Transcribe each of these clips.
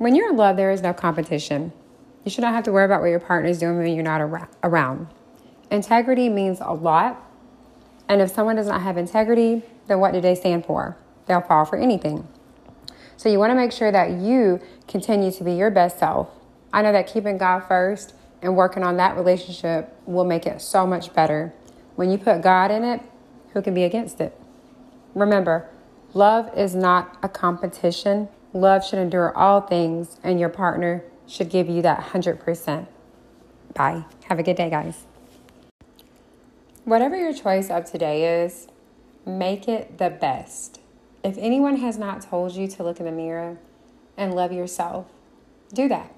When you're in love, there is no competition. You should not have to worry about what your partner is doing when you're not around. Integrity means a lot. And if someone does not have integrity, then what do they stand for? They'll fall for anything. So you want to make sure that you continue to be your best self. I know that keeping God first and working on that relationship will make it so much better. When you put God in it, who can be against it? Remember, love is not a competition. Love should endure all things, and your partner should give you that 100%. Bye. Have a good day, guys. Whatever your choice of today is, make it the best. If anyone has not told you to look in the mirror and love yourself, do that.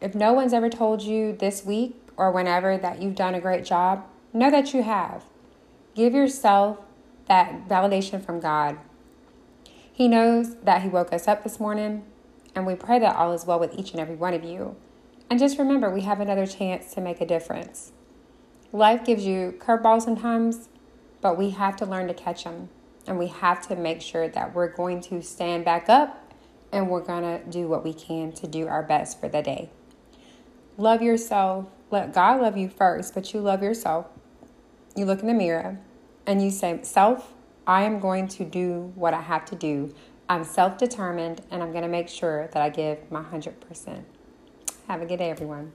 If no one's ever told you this week or whenever that you've done a great job, know that you have. Give yourself that validation from God. He knows that He woke us up this morning, and we pray that all is well with each and every one of you. And just remember, we have another chance to make a difference. Life gives you curveballs sometimes, but we have to learn to catch them. And we have to make sure that we're going to stand back up and we're going to do what we can to do our best for the day. Love yourself. Let God love you first, but you love yourself. You look in the mirror and you say, Self, I am going to do what I have to do. I'm self determined and I'm going to make sure that I give my 100%. Have a good day, everyone.